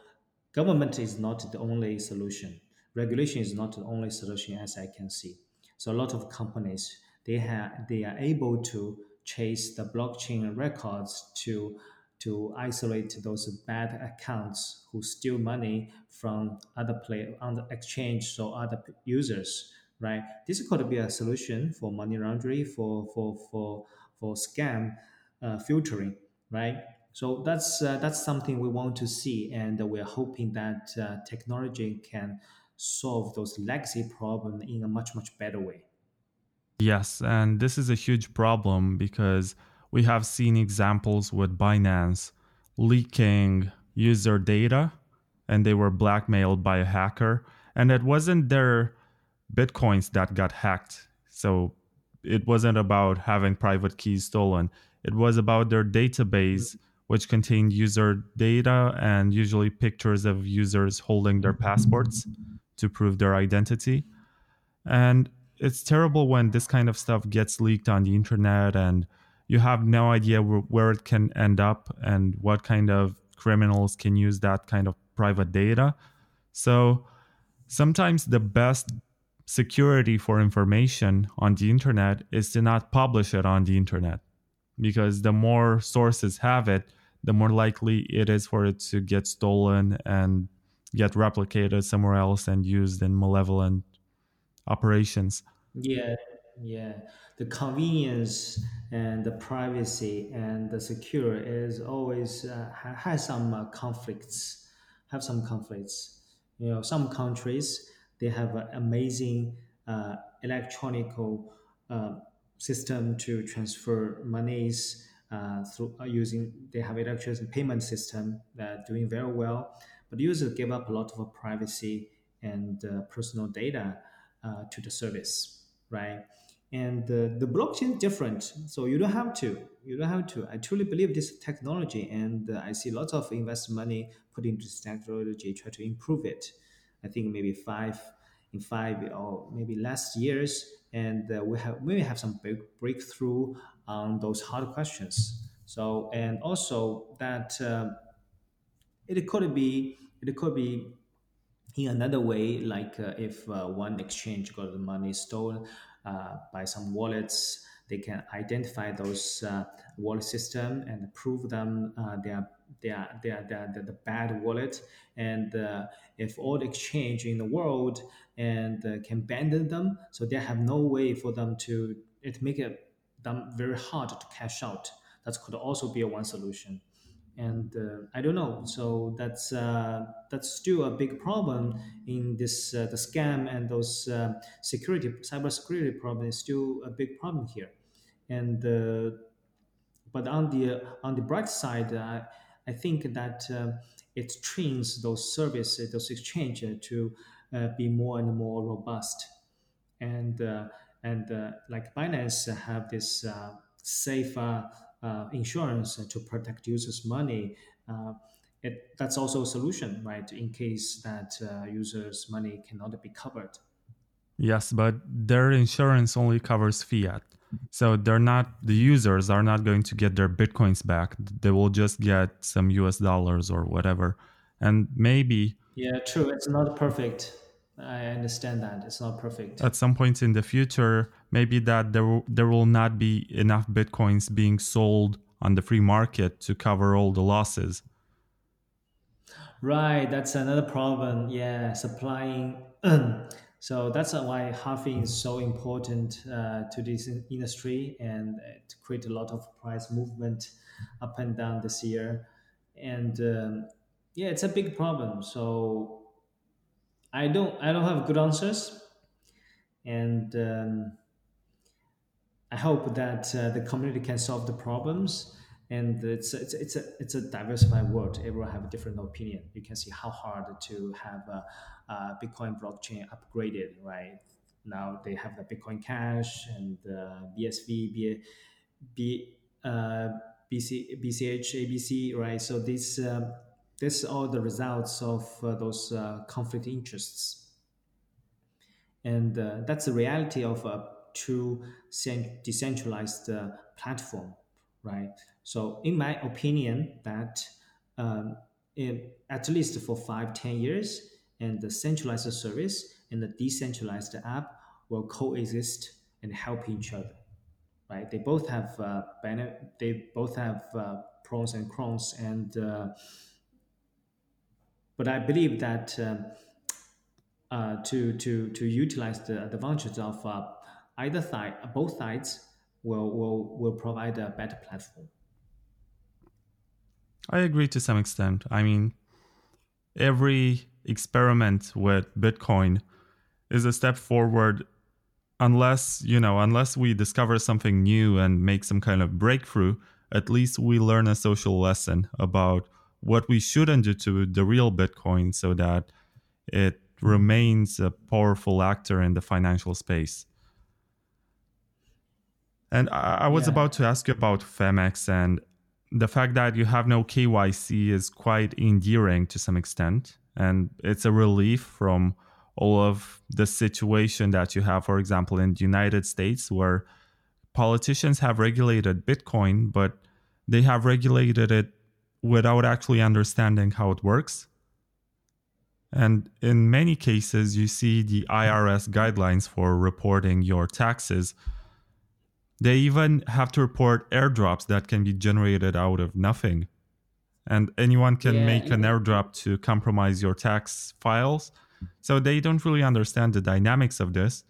government is not the only solution. Regulation is not the only solution, as I can see. So a lot of companies they have they are able to chase the blockchain records to to isolate those bad accounts who steal money from other play on the exchange or other users, right? This could be a solution for money laundering, for for for for scam uh, filtering, right? So that's uh, that's something we want to see, and we're hoping that uh, technology can solve those legacy problems in a much much better way. Yes, and this is a huge problem because we have seen examples with Binance leaking user data and they were blackmailed by a hacker and it wasn't their bitcoins that got hacked. So it wasn't about having private keys stolen. It was about their database which contained user data and usually pictures of users holding their passports to prove their identity. And it's terrible when this kind of stuff gets leaked on the internet and you have no idea where, it can end up and what kind of criminals can use that kind of private data. So sometimes the best security for information on the internet is to not publish it on the internet because the more sources have it, the more likely it is for it to get stolen and get replicated somewhere else and used in malevolent operations. Yeah, yeah. The convenience and the privacy and the secure is always uh, has some uh, conflicts. Have some conflicts. You know, some countries they have an amazing uh, electronical uh, system to transfer monies uh, through uh, using they have electricity payment system that doing very well, but users give up a lot of privacy and uh, personal data uh, to the service, right? And the, blockchain is different, so you don't have to. You don't have to. I truly believe this technology, and I see lots of invest money put into this technology, try to improve it. I think maybe five in five or maybe last years, and uh, we have maybe have some big breakthrough on those hard questions. So and also that uh, it could be it could be in another way, like uh, if uh, one exchange got the money stolen uh, by some wallets, they can identify those uh, wallet system and prove them uh, they are they are the bad wallet. And uh, if all the exchange in the world and can abandon them, so they have no way for them to it make it them very hard to cash out. That could also be a one solution. And uh, I don't know. So that's uh, that's still a big problem in this uh, the scam and those uh, security cyber security problem is still a big problem here. And uh, but on the on the bright side, I I think that uh, it trains those services, those exchange to be more and more robust. And and uh, like Binance have this uh, safe uh, insurance to protect users' money. It, that's also a solution, right? In case that users' money cannot be covered. Yes, but their insurance only covers fiat. So they're not the users are not going to get their bitcoins back. They will just get some US dollars or whatever. And maybe Yeah, true. It's not perfect. I understand that it's not perfect. At some point in the future, maybe that there will, there will not be enough bitcoins being sold on the free market to cover all the losses. Right, that's another problem. Yeah, supplying. *clears throat* so that's why halving is so important uh, to this industry, and it create a lot of price movement up and down this year. And um, yeah, it's a big problem. So I don't I don't have good answers, and um, I hope that uh, the community can solve the problems. And it's it's it's a it's a diversified world. Everyone have a different opinion. You can see how hard to have a, a Bitcoin blockchain upgraded. Right now, they have the Bitcoin Cash and uh, BSV, B, B, uh, BC, BCH, ABC. Right. So these um, this all the results of uh, those uh, conflict interests. And uh, that's the reality of a true decentralized uh, platform, right? So in my opinion, that um, at least for five, ten years, and the centralized service and the decentralized app will coexist and help each other, right? They both have uh, they both have uh, pros and cons. And uh, but I believe that um, uh, to to to utilize the advantages of uh, either side, both sides will will will provide a better platform. I agree to some extent. I mean, every experiment with Bitcoin is a step forward unless, you know, unless we discover something new and make some kind of breakthrough, at least we learn a social lesson about what we shouldn't do to the real Bitcoin so that it remains a powerful actor in the financial space. And I, I was yeah. about to ask you about Phemex and the fact that you have no KYC is quite endearing to some extent. And it's a relief from all of the situation that you have, for example, in the United States, where politicians have regulated Bitcoin, but they have regulated it without actually understanding how it works. And in many cases, you see the IRS guidelines for reporting your taxes they even have to report airdrops that can be generated out of nothing. And anyone can yeah, make an airdrop to compromise your tax files. So they don't really understand the dynamics of this.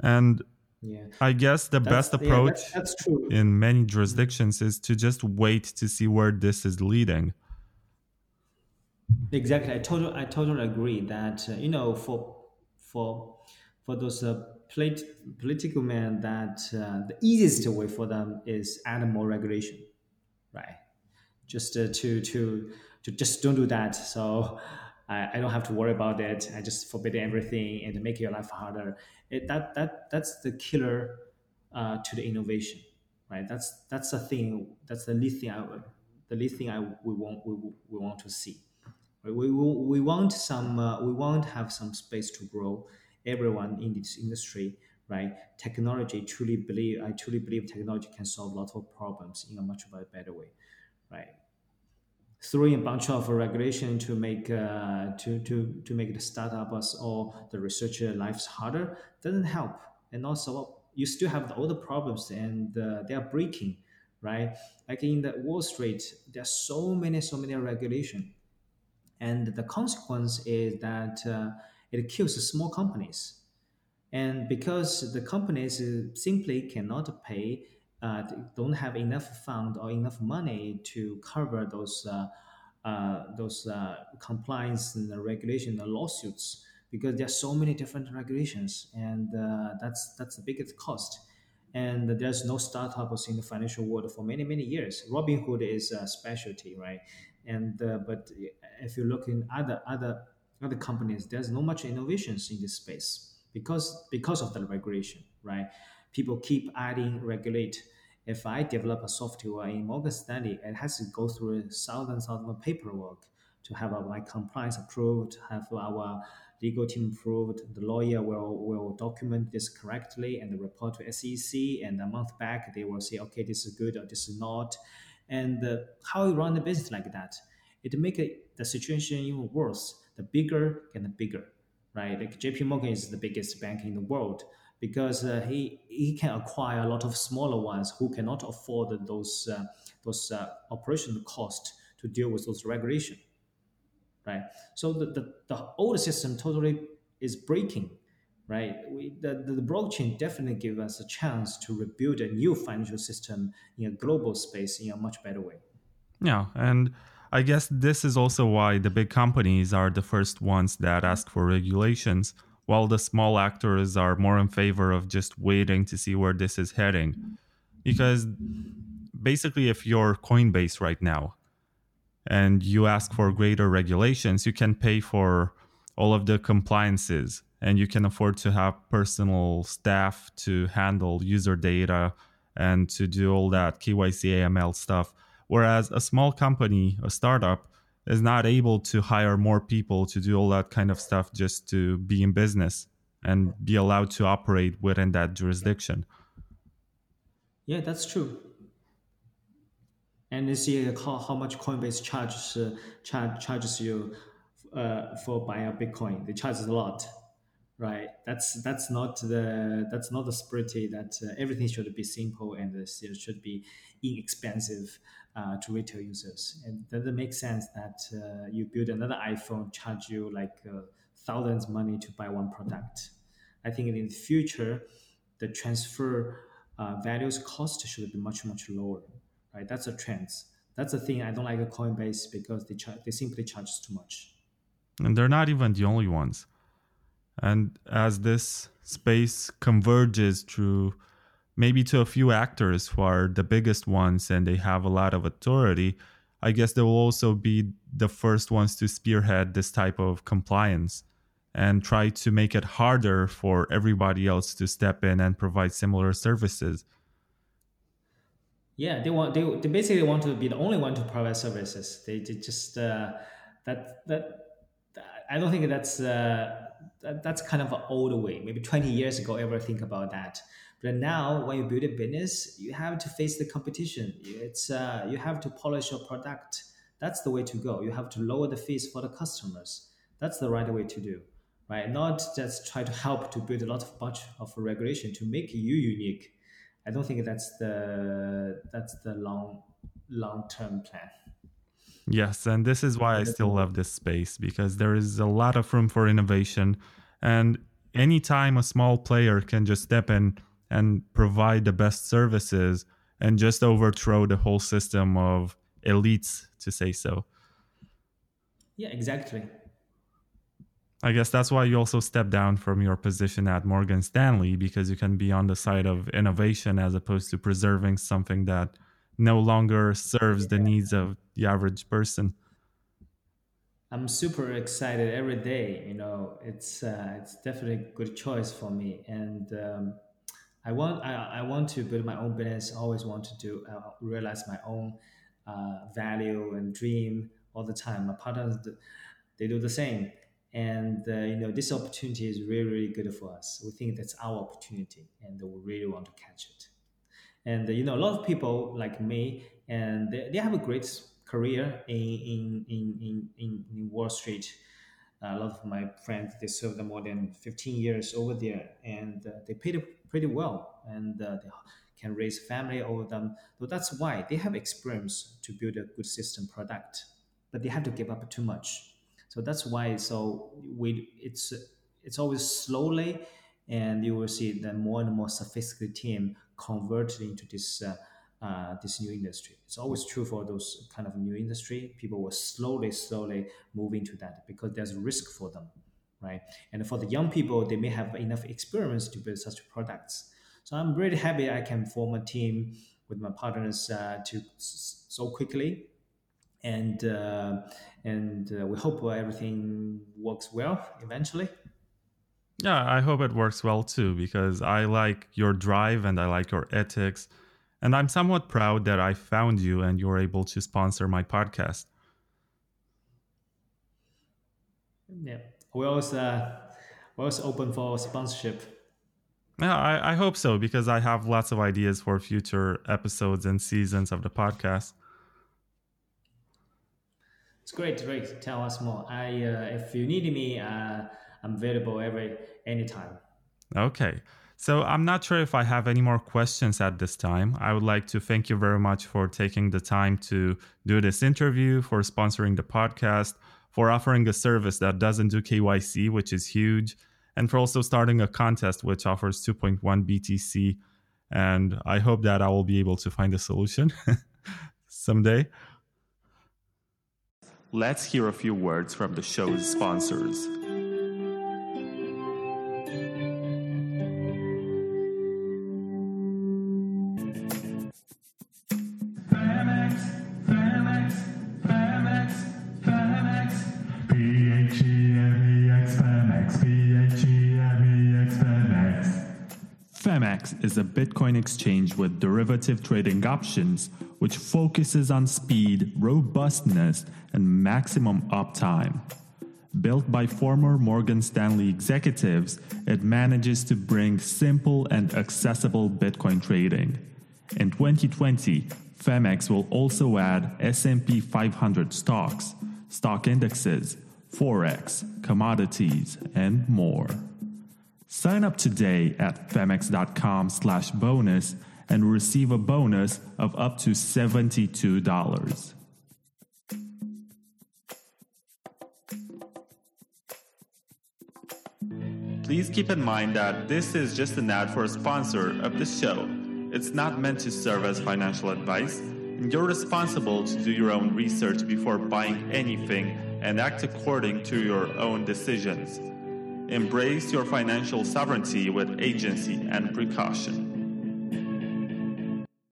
And yeah. I guess the that's, best approach yeah, that's, that's in many jurisdictions is to just wait to see where this is leading. Exactly, I totally, I totally agree that uh, you know for for for those uh, polit- political men that uh, the easiest way for them is add more regulation, right? Just uh, to to to just don't do that. So I, I don't have to worry about it. I just forbid everything and make your life harder. It, that that that's the killer uh, to the innovation, right? That's that's the thing. That's the least thing I the least thing I we want we, we want to see. We, we, we want some uh, we want have some space to grow everyone in this industry, right? Technology truly believe I truly believe technology can solve a lot of problems in a much better way, right? Throwing a bunch of regulation to make uh, to to to make the startups or the researcher lives harder doesn't help, and also you still have all the problems and uh, they are breaking, right? Like in the Wall Street, there are so many so many regulation, and the consequence is that. Uh, it kills small companies. And because the companies simply cannot pay, uh, don't have enough fund or enough money to cover those uh, uh, those uh, compliance and regulation lawsuits because there are so many different regulations, and uh, that's that's the biggest cost. And there's no startups in the financial world for many many years. Robinhood is a specialty, right? And uh, but if you look in other other other companies, there's not much innovations in this space because because of the regulation, right? People keep adding regulate. If I develop a software in Morgan Stanley, it has to go through thousands of paperwork to have my compliance approved, have our legal team approved. The lawyer will, will document this correctly and report to SEC. And a month back, they will say, okay, this is good or this is not. And uh, how you run the business like that, it make the situation even worse the bigger and the bigger, right? Like JP Morgan is the biggest bank in the world because uh, he he can acquire a lot of smaller ones who cannot afford those uh, those uh, operational costs to deal with those regulation, right? So the, the, the old system totally is breaking, right? We, the, the, the blockchain definitely give us a chance to rebuild a new financial system in a global space in a much better way. Yeah, and I guess this is also why the big companies are the first ones that ask for regulations, while the small actors are more in favor of just waiting to see where this is heading. Because basically, if you're Coinbase right now and you ask for greater regulations, you can pay for all of the compliances and you can afford to have personal staff to handle user data and to do all that KYC AML stuff Whereas a small company, a startup, is not able to hire more people to do all that kind of stuff just to be in business and be allowed to operate within that jurisdiction. Yeah, that's true. And you see how, how much Coinbase charges uh, charge, charges you uh, for buying a Bitcoin. They charge a lot, right that's that's not the that's not the spirit that uh, everything should be simple and it should be inexpensive uh, to retail users. And that make sense that uh, you build another iphone charge you like uh, thousands money to buy one product? I think in the future the transfer uh, values cost should be much much lower right? That's a trend. That's the thing i don't like coinbase because they charge they simply charge too much. And they're not even the only ones. And as this space converges through maybe to a few actors who are the biggest ones and they have a lot of authority, I guess they will also be the first ones to spearhead this type of compliance and try to make it harder for everybody else to step in and provide similar services. Yeah, they want they, they basically want to be the only one to provide services. They, they just uh, that that I don't think that's uh, that, that's kind of an old way. Maybe 20 years ago, ever think about that. But now, when you build a business, you have to face the competition. It's uh, you have to polish your product. That's the way to go. You have to lower the fees for the customers. That's the right way to do, right? Not just try to help to build a lot of bunch of regulation to make you unique. I don't think that's the that's the long long term plan. Yes, and this is why I still love this space because there is a lot of room for innovation. And anytime a small player can just step in and provide the best services and just overthrow the whole system of elites, to say so. Yeah, exactly. I guess that's why you also step down from your position at Morgan Stanley because you can be on the side of innovation as opposed to preserving something that no longer serves the needs of the average person. I'm super excited every day. You know, it's uh, it's definitely a good choice for me, and um, I want I, I want to build my own business. Always want to do uh, realize my own uh, value and dream all the time. My partners they do the same, and uh, you know this opportunity is really really good for us. We think that's our opportunity, and we really want to catch it. And you know, a lot of people like me, and they, they have a great career in in, in, in, in Wall Street. a lot of my friends they served more than 15 years over there, and uh, they paid pretty well, and uh, they can raise family over them. So that's why they have experience to build a good system product, but they have to give up too much. So that's why. So we it's it's always slowly, and you will see the more and more sophisticated team converted into this uh, uh, this new industry. It's always true for those kind of new industry. People will slowly, slowly move into that because there's risk for them, right? And for the young people, they may have enough experience to build such products. So I'm really happy I can form a team with my partners uh, to so quickly, and uh, and uh, we hope everything works well eventually. Yeah, I hope it works well too because I like your drive and I like your ethics. And I'm somewhat proud that I found you and you're able to sponsor my podcast. Yeah, we're also, uh, we're also open for sponsorship. Yeah, I, I hope so because I have lots of ideas for future episodes and seasons of the podcast. It's great, great. Tell us more. I, uh, if you need me, uh, I'm available every anytime. Okay. So I'm not sure if I have any more questions at this time. I would like to thank you very much for taking the time to do this interview, for sponsoring the podcast, for offering a service that doesn't do KYC, which is huge, and for also starting a contest which offers 2.1 BTC. And I hope that I will be able to find a solution *laughs* someday. Let's hear a few words from the show's sponsors. A Bitcoin exchange with derivative trading options, which focuses on speed, robustness, and maximum uptime. Built by former Morgan Stanley executives, it manages to bring simple and accessible Bitcoin trading. In 2020, Phemex will also add S&P 500 stocks, stock indexes, forex, commodities, and more. Sign up today at phemex.com slash bonus and receive a bonus of up to $72. Please keep in mind that this is just an ad for a sponsor of the show. It's not meant to serve as financial advice, and you're responsible to do your own research before buying anything and act according to your own decisions. Embrace your financial sovereignty with agency and precaution.